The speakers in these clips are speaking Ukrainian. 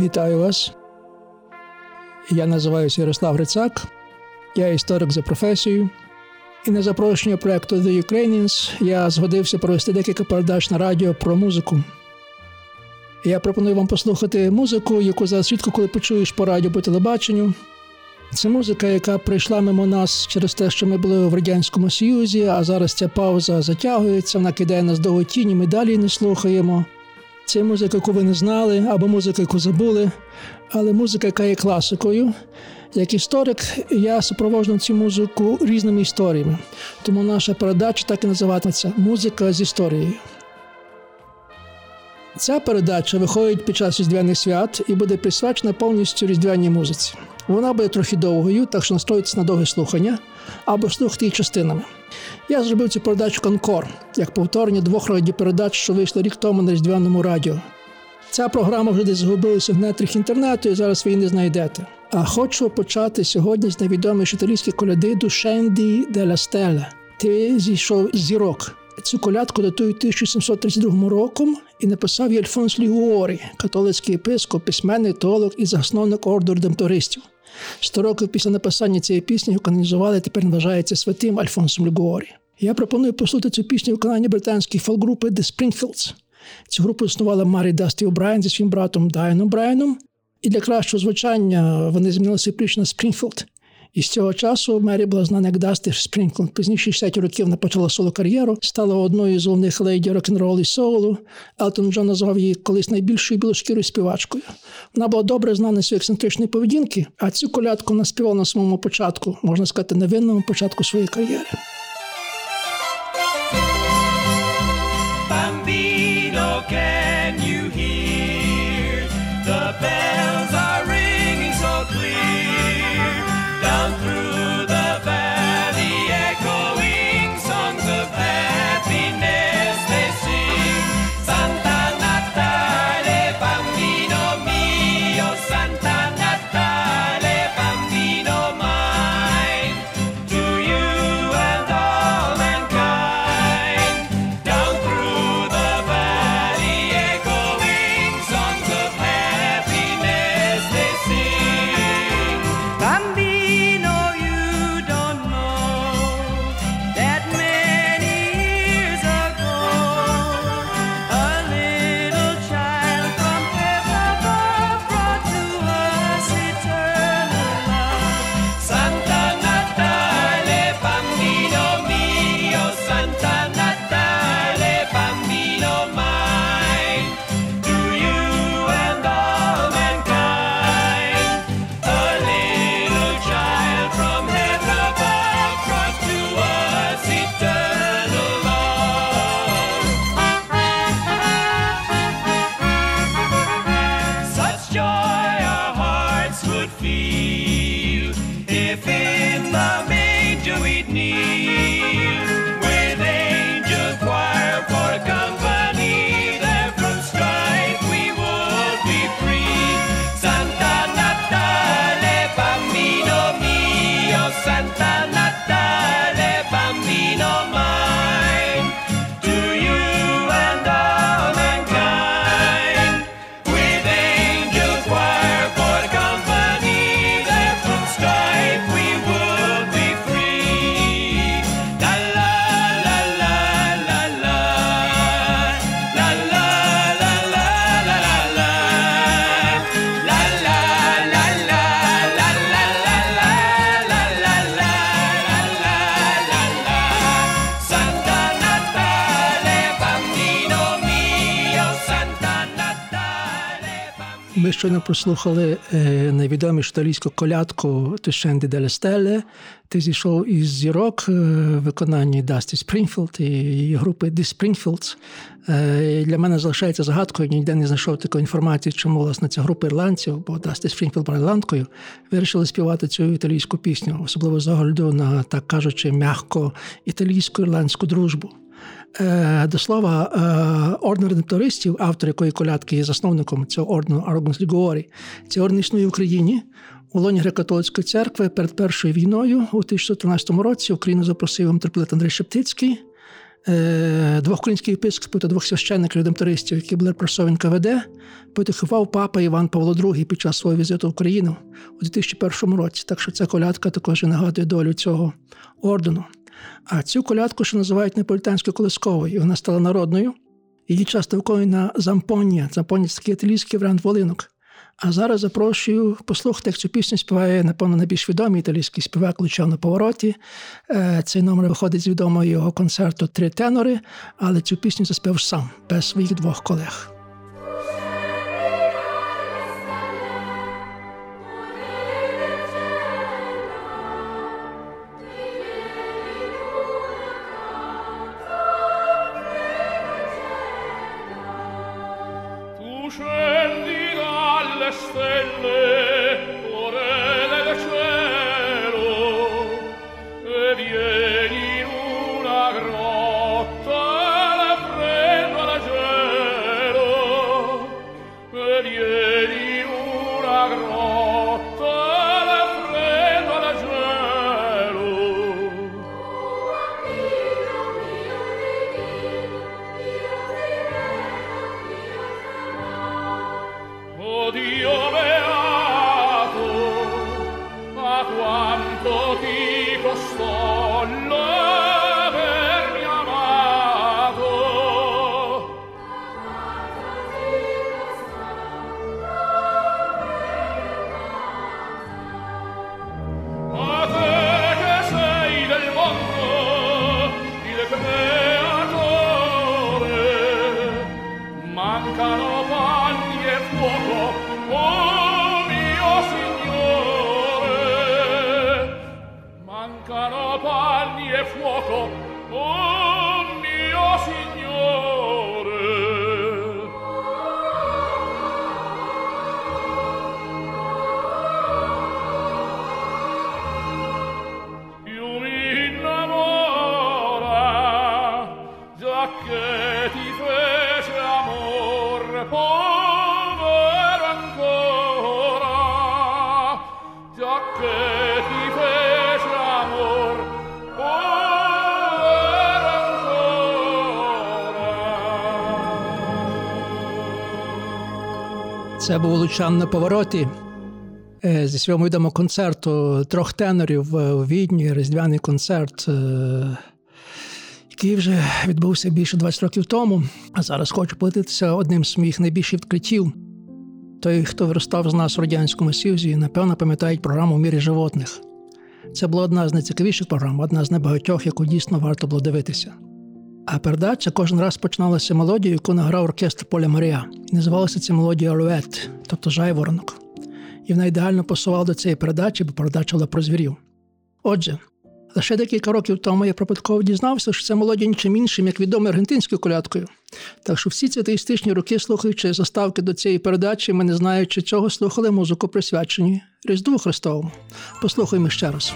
Вітаю вас. Я називаюся Ярослав Грицак, я історик за професією. І на запрошення проекту The Ukrainians я згодився провести декілька передач на радіо про музику. Я пропоную вам послухати музику, яку зараз рідко коли почуєш по радіо по телебаченню. Це музика, яка прийшла мимо нас через те, що ми були в Радянському Союзі, а зараз ця пауза затягується, вона кидає нас довго тіні, ми далі не слухаємо. Це музика, яку ви не знали, або музика, яку забули, але музика, яка є класикою. Як історик, я супроводжу цю музику різними історіями. Тому наша передача так і називатиметься Музика з історією. Ця передача виходить під час різдвяних свят і буде присвячена повністю різдвяній музиці. Вона буде трохи довгою, так що настроїться на довге слухання або слухати її частинами. Я зробив цю передачу Конкор як повторення двох радіопередач, що вийшли рік тому на різдвяному радіо. Ця програма вже десь згубилася в нетрих інтернету, і зараз ви її не знайдете. А хочу почати сьогодні з невідомої італійської коляди Душенді де ла Стелла. Ти зійшов зірок. Цю колядку датують 1732 роком і написав її Альфонс Лігуорі, католицький єпископ, письменник, теолог і засновник ордеру демтористів. Сто років після написання цієї пісні його канонізували, тепер вважається святим Альфонсом Лігуорі. Я пропоную послухати цю пісню виконання британської фолк-групи The Springfields. Цю групу існувала Марі Дасті О'Брайен зі своїм братом Дайоном О'Брайаном. І для кращого звучання вони змінили прізвище на Спрінгфілд. І з цього часу Мері була знана як Дасти Спрінгфілд. Пізніше 60 років вона почала соло кар'єру, стала одною з головних леді рок-н-ролу і соулу. Елтон Джон назвав її колись найбільшою білошкірою співачкою. Вона була добре знана своєї ексцентричної поведінки, а цю колядку вона співала на самому початку, можна сказати, невинному початку своєї кар'єри. Ми щойно прослухали е, найвідомішу італійську колядку Tu scendi dalle stelle. Ти зійшов із зірок е, в виконанні Дасті Спрінгфілд і її групи The Springfields. Е, Для мене залишається загадкою, ніде не знайшов такої інформації, чому власне ця група ірландців, бо Дасті Спрінгфілд була ірландкою, вирішили співати цю італійську пісню, особливо з огляду на, так кажучи, м'яко італійську ірландську дружбу. Е, До слова, е, орден редемтористів, автор якої колядки є засновником цього ордену Альфонс Лігуорі, цей орден існує в Україні. У лоні Греко-католицької церкви перед першою війною у 1613 році Україну запросив митрополит Андрій Шептицький. е, двох українських єпископів та двох священників редемтористів, які були репресовані КВД, потихував папа Іван Павло II під час свого візиту в Україну у 2001 році. Так що ця колядка також нагадує долю цього ордену. А цю колядку ще називають неполітанською колисковою, вона стала народною. Її часто виконують на зампоння. Зампоння – це такий італійський варіант волинок. А зараз запрошую послухати, як цю пісню співає, напевно, найбільш відомий італійський співак Лучав на повороті. Е, цей номер виходить з відомого його концерту Три тенори, але цю пісню заспів сам, без своїх двох колег. Це був Лучан на повороті е, зі свого відомого концерту трьох тенорів е, у Відні, різдвяний концерт, е, який вже відбувся більше 20 років тому. А зараз хочу поділитися одним з моїх найбільших відкриттів. Той, хто виростав з нас в Радянському Союзі, напевно, пам'ятають програму «В мірі животних. Це була одна з найцікавіших програм, одна з небагатьох, яку дійсно варто було дивитися. А передача кожен раз починалася мелодією, яку награв оркестр Поля Марія. Називалася ця мелодія Рует, тобто жайворонок. І вона ідеально пасувала до цієї передачі, бо передача була про звірів. Отже, лише декілька років тому я випадково дізнався, що ця мелодія нічим іншим, як відома аргентинською колядкою. Так що всі ці атеїстичні роки, слухаючи заставки до цієї передачі, ми не знаючи цього, слухали музику присвячені Різдву Христовому. Послухаймо ще раз.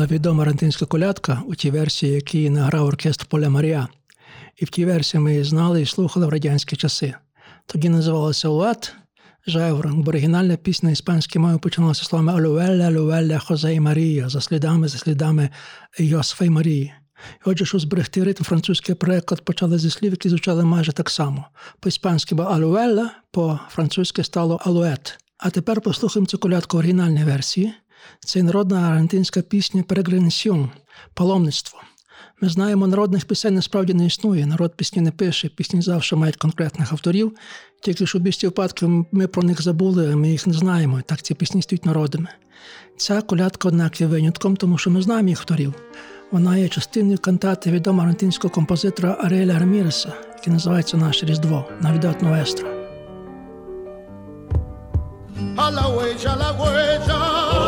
Була відома аргентинська колядка у тій версії, якій награв оркестр Поля Марія. І в тій версії ми її знали і слухали в радянські часи. Тоді називалася Жайворонг, бо оригінальна пісня на іспанській починалася словами Алювелля, Алювелля, Хозе і Марія, за слідами, за слідами Йосифа і Марії. І Отже, щоб зберегти ритм, французький переклад почали зі слів, які звучали майже так само. По-іспанськи було алюелла, по-французьки стало алует. А тепер послухаємо цю колядку в оригінальній версії. Це народна аргентинська пісня Перегренсіон паломництво. Ми знаємо, народних пісень насправді не існує. Народ пісні не пише, пісні завжди мають конкретних авторів. Тільки що в більшості випадків ми про них забули, ми їх не знаємо. Так ці пісні стають народами. Ця колядка, однак, є винятком, тому що ми знаємо їх авторів. Вона є частиною кантати відомого аргентинського композитора Аріеля Раміреса, який називається Наше Різдво Навідат Нуестро.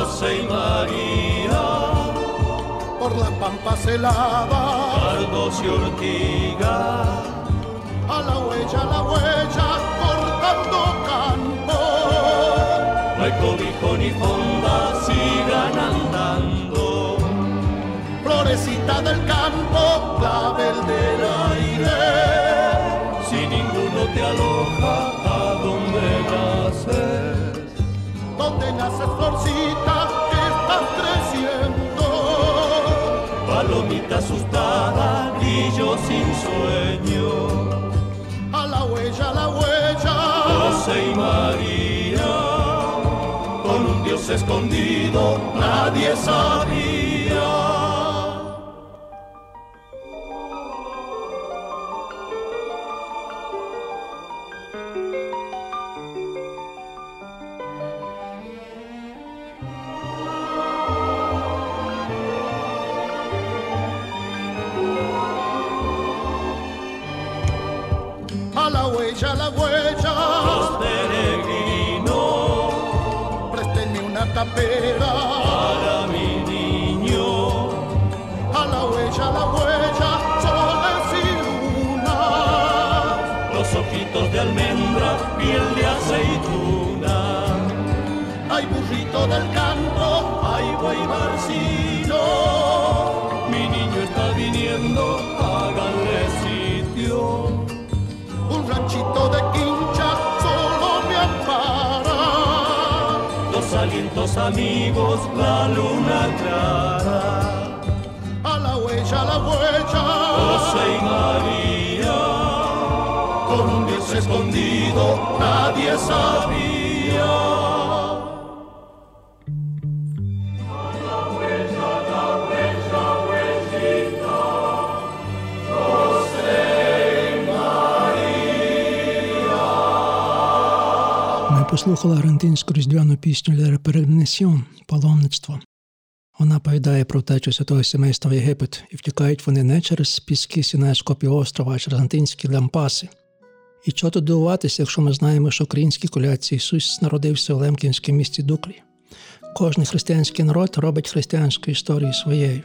José y María, por la pampa celada. Cardos y Ortigas, A la huella, a la huella, cortando campo. no hay cobijo ni fonda, sigan andando. Florecita del campo, clavel del aire. Si ninguno te aloja, ¿a dónde naces? Donde nace florcita Palomita asustada, grillo sin sueño. A la huella, a la huella. José y María, con un Dios escondido, nadie sabía. Los ojitos de almendra, piel de aceituna. Hay burrito del campo, Ay, barcino, mi niño está viniendo, háganle sitio. un ranchito de quincha solo me ampara. Los alientos amigos, la luna clara. A la huella, a la huella. José y María, con un Dios escondido, nadie sabía. Ми послухали аргентинську різдвяну пісню «Лера Перегнесіон» паломництво. Вона повідає про втечу святого сімейства в Єгипет, і втікають вони не через піски Сінайського півострова, а через аргентинські лампаси. І чого тут дивуватися, якщо ми знаємо, що українські колядці Ісус народився в Лемкінському місті Дуклі. Кожний християнський народ робить християнську історію своєю.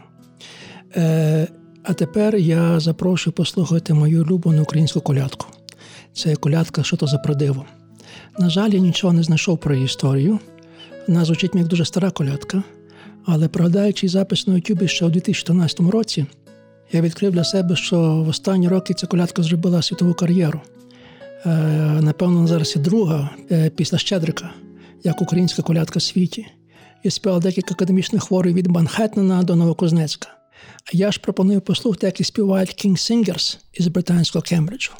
Е, а тепер я запрошую послухати мою улюблену українську колядку. Це колядка «Що то за продиво». На жаль, я нічого не знайшов про її історію. Вона звучить як дуже стара колядка, але проглядаючи запис на Ютубі ще у 2014 році, я відкрив для себе, що в останні роки ця колядка зробила світову кар'єру. Е, напевно, зараз і друга е, після Щедрика, як українська колядка в світі. І співала декілька академічних хворів від Манхеттена до Новокузнецька. А я ж пропоную послухати, як і співають King Singers із британського Кембриджу.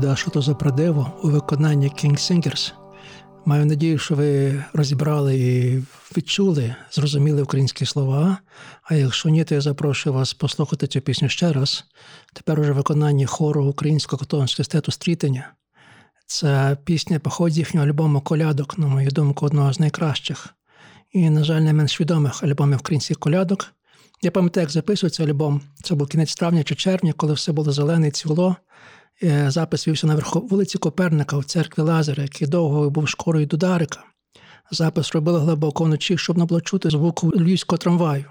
Це «Що то за прадиво» у виконанні King Singers. Маю надію, що ви розібрали і відчули, зрозуміли українські слова. А якщо ні, то я запрошую вас послухати цю пісню ще раз. Тепер уже виконанні хору Українського католицького стету стрітення. Це пісня походить з їхнього альбому Колядок, на мою думку, одного з найкращих. І, на жаль, не менш відомих альбомів українських колядок. Я пам'ятаю, як записується альбом. Це був кінець травня чи червня, коли все було зелене і цвіло. Е, запис вівся на верху вулиці Коперника в церкві Лазаря, який довго був шкорою Дударика. Запис робили глибоко вночі, щоб не було чути звуку львівського трамваю.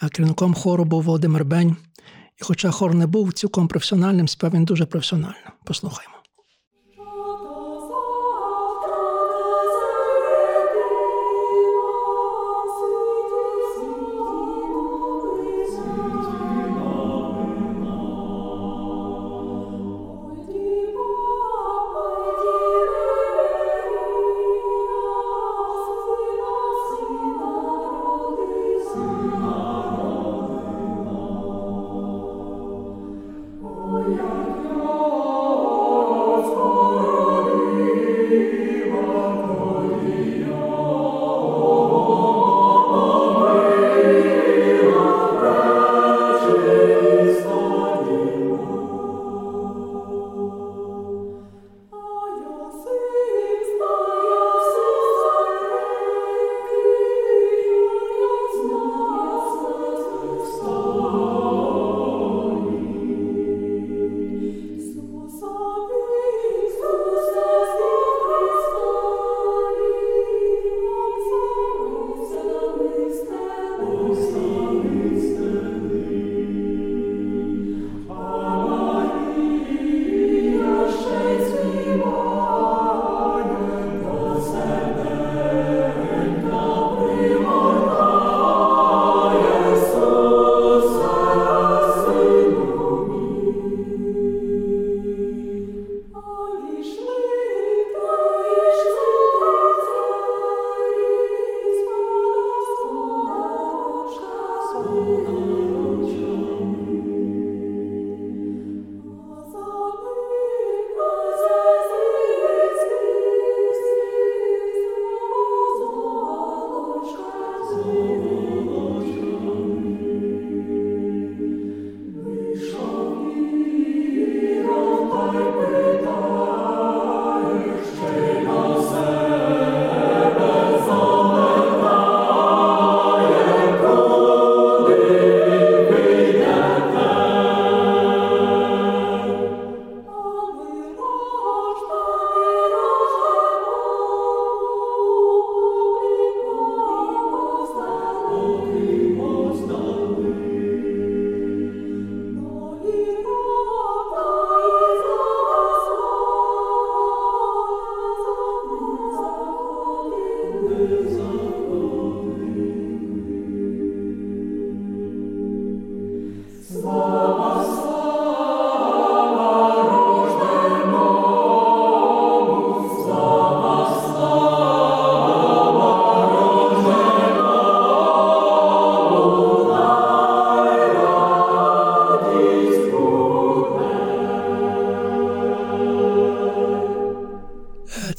А керівником хору був Володимир Бень. І хоча хор не був цілком професіональним, спів він дуже професіонально. Послухаймо.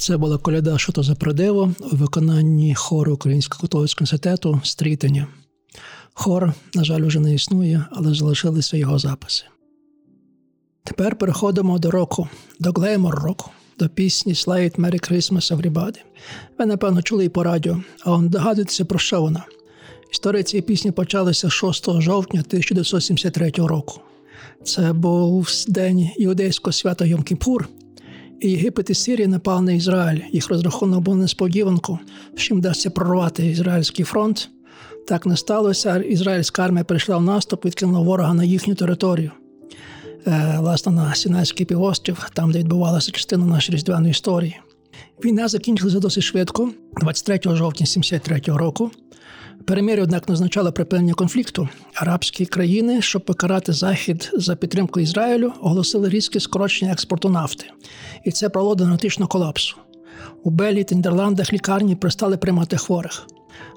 Це була коляда «Що то за продиво» у виконанні хору Українського католицького інституту Стрітення. Хор, на жаль, уже не існує, але залишилися його записи. Тепер переходимо до року, до глеймор року, до пісні «Slide Merry Christmas Everybody». Ви, напевно, чули і по радіо, а он догадуєтеся, про що вона. Історія цієї пісні почалася 6 жовтня 1973 року. Це був день іудейського свята Йом-Кіпур – Єгипет і Сирія напали на Ізраїль. Їх розрахунок був несподіванку, їм вдасться прорвати ізраїльський фронт. Так не сталося. Ізраїльська армія прийшла в наступ, відкинула ворога на їхню територію. Е, власне, на Сінайський півострів, там, де відбувалася частина нашої різдвяної історії. Війна закінчилася досить швидко, 23 жовтня 1973 року. Перемір'я, однак, не означало припинення конфлікту. Арабські країни, щоб покарати захід за підтримку Ізраїлю, оголосили різке скорочення експорту нафти, і це привело до енергетичного колапсу. У Белії та Нідерландах лікарні перестали приймати хворих.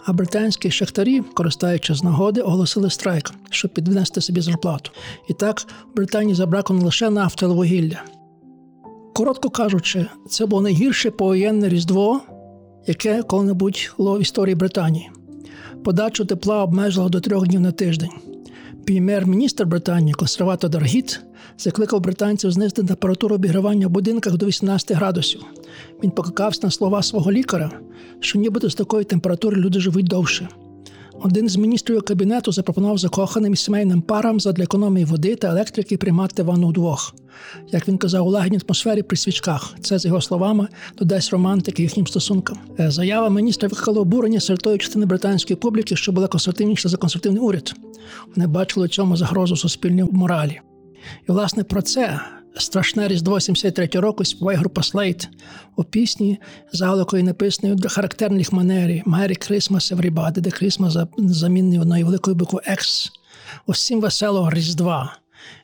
А британські шахтарі, користуючись з нагоди, оголосили страйк, щоб підвнести собі зарплату. І так в Британії забракло не лише нафти, але вугілля. Коротко кажучи, це було найгірше повоєнне різдво, яке коли-небудь було в історії Британії. Подачу тепла обмежила до трьох днів на тиждень. Прем'єр-міністр Британії, консерватор Даргіт, закликав британців знизити температуру обігрівання в будинках до 18 градусів. Він покликався на слова свого лікаря, що нібито з такої температури люди живуть довше. Один з міністрів кабінету запропонував закоханим і сімейним парам задля економії води та електрики приймати ванну вдвох. Як він казав, у лагідній атмосфері при свічках. Це, з його словами, додасть романтики їхнім стосункам. Е, заява міністра викликала обурення серед тої частини британської публіки, що була консервативніша за консервативний уряд. Вони бачили у цьому загрозу суспільній моралі. І, власне, про це страшне різдво 73 року співає група Слейт у пісні, заголовкою написаної для характерних манері «Merry Christmas everybody», де Крисмас замінний одною великою буквою X. Усім веселого Різдва.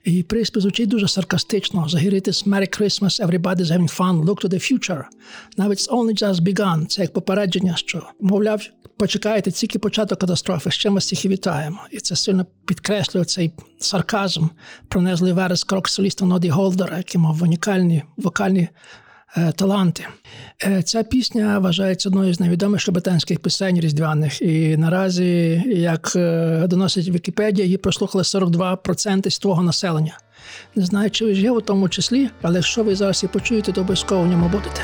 І приспів звучить дуже саркастично. Загіритись Merry Christmas, everybody's having fun, look to the future. Now it's only just begun. Це як попередження, що, мовляв, почекайте тільки початок катастрофи, з чим вас всіх і вітаємо. І це сильно підкреслює цей сарказм, пронезлий верес крок соліста Ноді Голдера, який мав унікальні вокальні е, таланти. Е, ця пісня вважається одною з найвідоміших британських пісень різдвяних. І наразі, як е, доносить Вікіпедія, її прослухали 42% з твого населення. Не знаю, чи ви ж є у тому числі, але якщо ви зараз і почуєте, то обов'язково в ньому будете.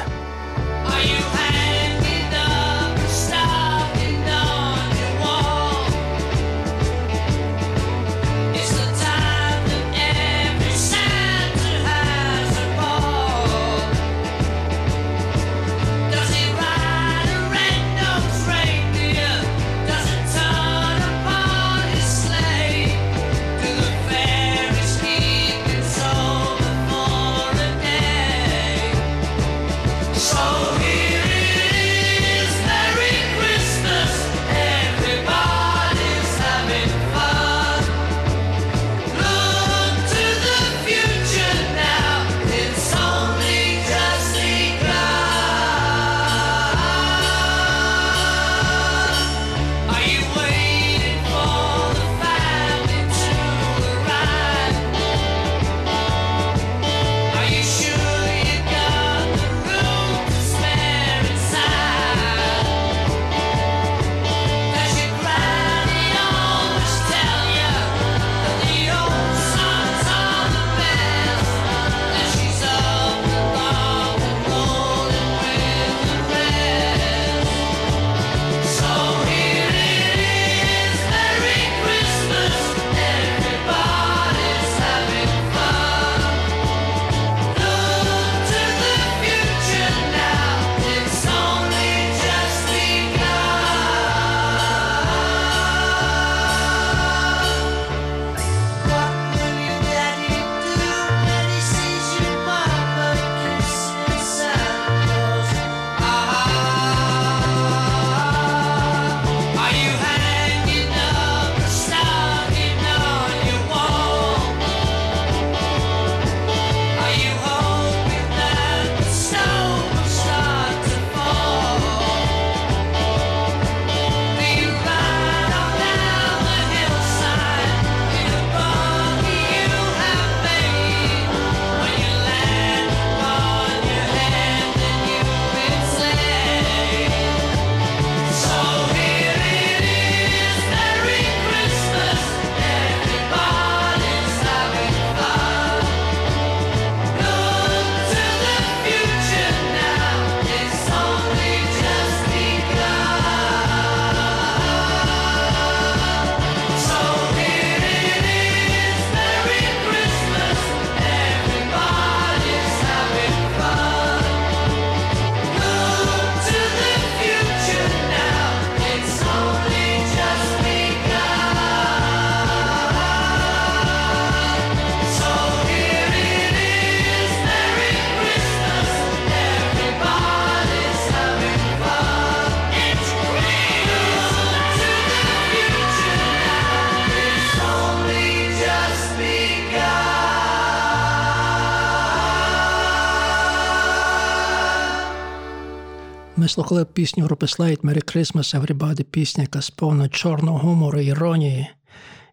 Слухали пісню групи Slate «Merry Christmas Everybody», пісня, яка сповнена чорного гумору іронії.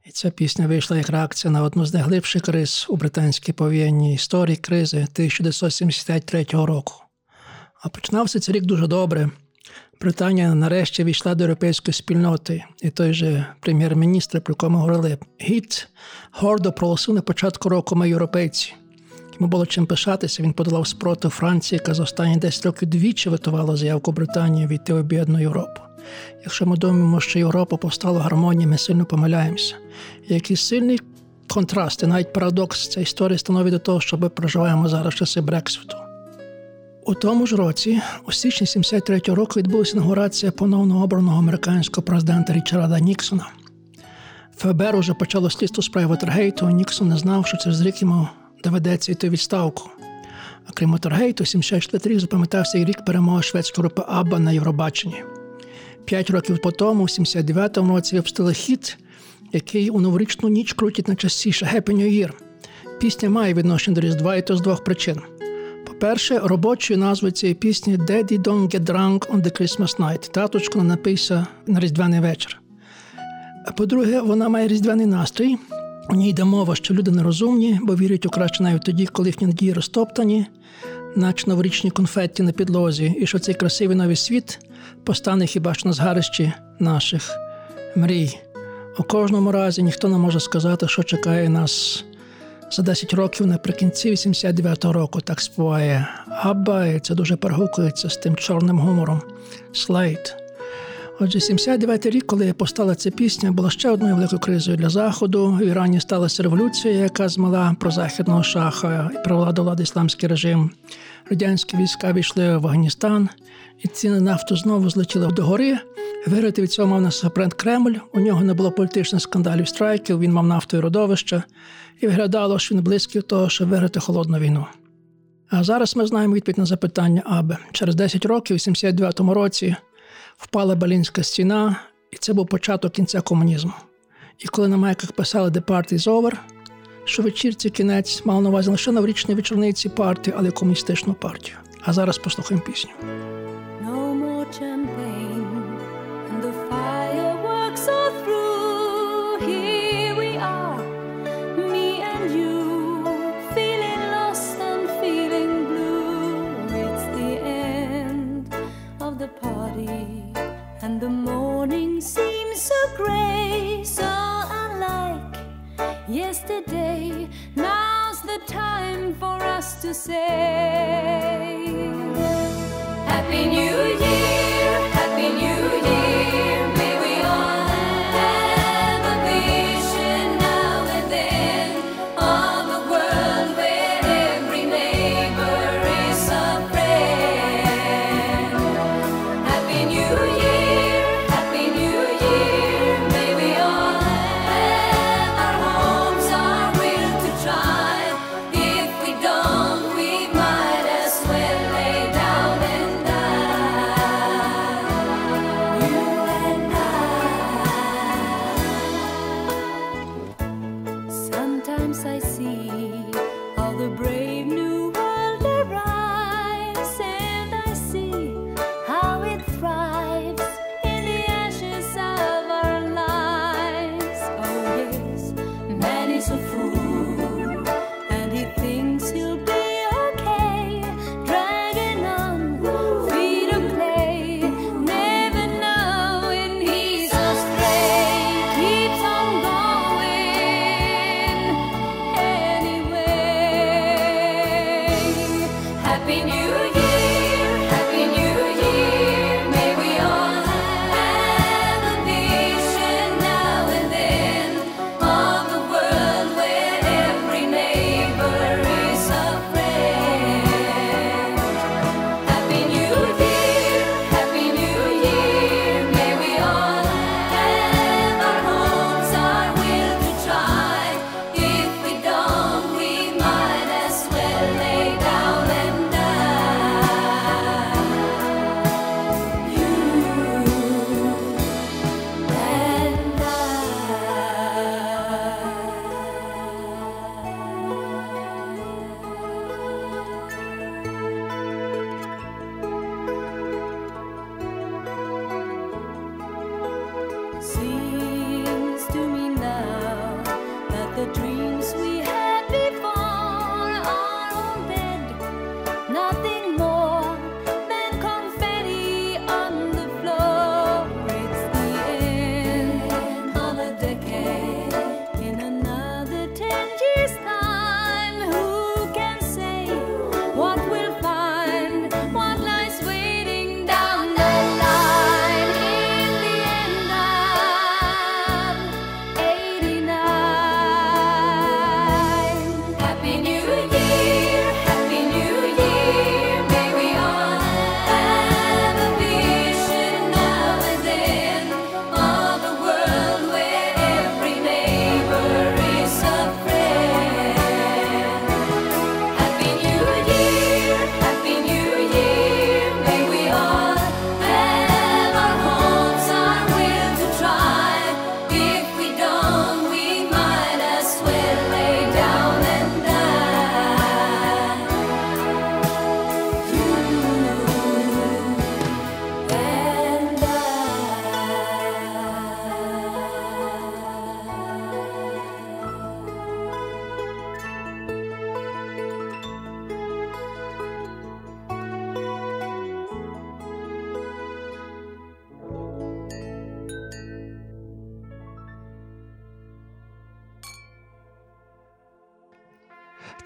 І ця пісня вийшла як реакція на одну з найглибших криз у британській повоєнній історії кризи 1973 року. А починався цей рік дуже добре. Британія нарешті війшла до європейської спільноти, і той же прем'єр-міністр, про якому говорили, гід гордо проголосив на початку року ми європейці. Йому було чим пишатися. Він подолав спротив Франції, яка за останні 10 років двічі витувала заявку Британії війти в об'єднану Європу. Якщо ми думаємо, що Європа повстала в гармонії, ми сильно помиляємося. Який сильний контраст, і навіть парадокс цієї історії становить до того, що ми проживаємо зараз часи Брекситу. У тому ж році, у січні 73-го року, відбулася інаугурація поновно обраного американського президента Річарда Ніксона. ФБР уже почало слідство справи Ватергейту, Ніксон не знав, що через рік йому доведеться йти у відставку. А крім Ватергейту, 74 рік запам'ятався і рік перемоги шведської групи Абба на Євробаченні. П'ять років по тому, у 79-му році, випустили хіт, який у новорічну ніч крутять найчастіше Happy New Year. Пісня має відношення до Різдва, і то з двох причин. По-перше, робочою назвою цієї пісні Daddy Don't Get Drunk on the Christmas Night. Таточку не напився на різдвяний вечір. А по-друге, вона має різдвяний настрій. У ній йде мова, що люди нерозумні, бо вірять у краще навіть тоді, коли їхні надії розтоптані, наче новорічні конфетті на підлозі, і що цей красивий новий світ постане хіба що на згарищі наших мрій. У кожному разі ніхто не може сказати, що чекає нас за 10 років наприкінці 89-го року. Так співає Абба, це дуже перегукується з тим чорним гумором Слейт. Отже, 79-й рік, коли постала ця пісня, була ще одною великою кризою для Заходу. В Ірані сталася революція, яка змала прозахідного шаха і привела до влади ісламський режим. Радянські війська війшли в Афганістан, і ціни нафту знову злетіли догори. Виграти від цього мав насамперед Кремль. У нього не було політичних скандалів страйків, він мав нафту і родовище, і виглядало, що він близький до того, щоб виграти холодну війну. А зараз ми знаємо відповідь на запитання Аби. Через 10 років, у 79-му році, впала Берлінська стіна, і це був початок кінця комунізму. І коли на майках писали «The party is over», що вечірці кінець мав на увазі не лише новорічні вечорниці партії, але й комуністичну партію. А зараз послухаємо пісню.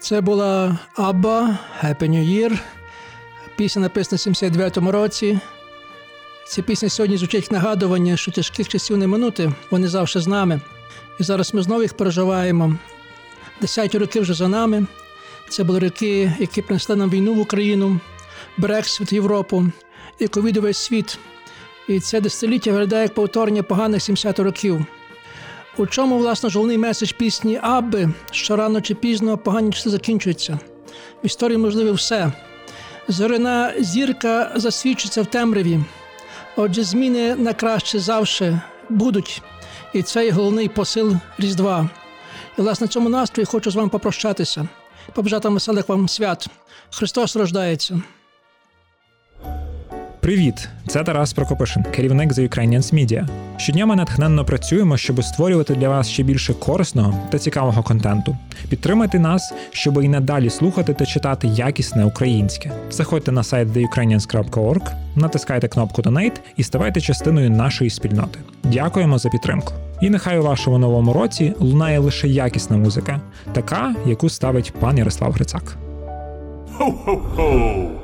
Це була Абба Happy New Year. Пісня написана в 79-му році. Ця пісня сьогодні звучить нагадування, що тяжких часів не минути, вони завжди з нами. І зараз ми знову їх переживаємо. Десяті роки вже за нами. Це були роки, які принесли нам війну в Україну, Брексит Європу і ковідовий світ. І це десятиліття виглядає як повторення поганих 70 років. У чому, власне, головний меседж пісні Абби, що рано чи пізно погані часи закінчуються. В історії можливе все. Зоряна зірка засвідчиться в темряві. Отже, зміни на краще завжди будуть. І це є головний посил Різдва. І, власне, цьому настрої хочу з вами попрощатися, побажати веселих вам свят. Христос рождається. Привіт! Це Тарас Прокопишин, керівник The Ukrainians Media. Щодня ми натхненно працюємо, щоб створювати для вас ще більше корисного та цікавого контенту. Підтримайте нас, щоб і надалі слухати та читати якісне українське. Заходьте на сайт theukrainians.org, натискайте кнопку Donate і ставайте частиною нашої спільноти. Дякуємо за підтримку. І нехай у вашому новому році лунає лише якісна музика, така, яку ставить пан Ярослав Грицак. Ho!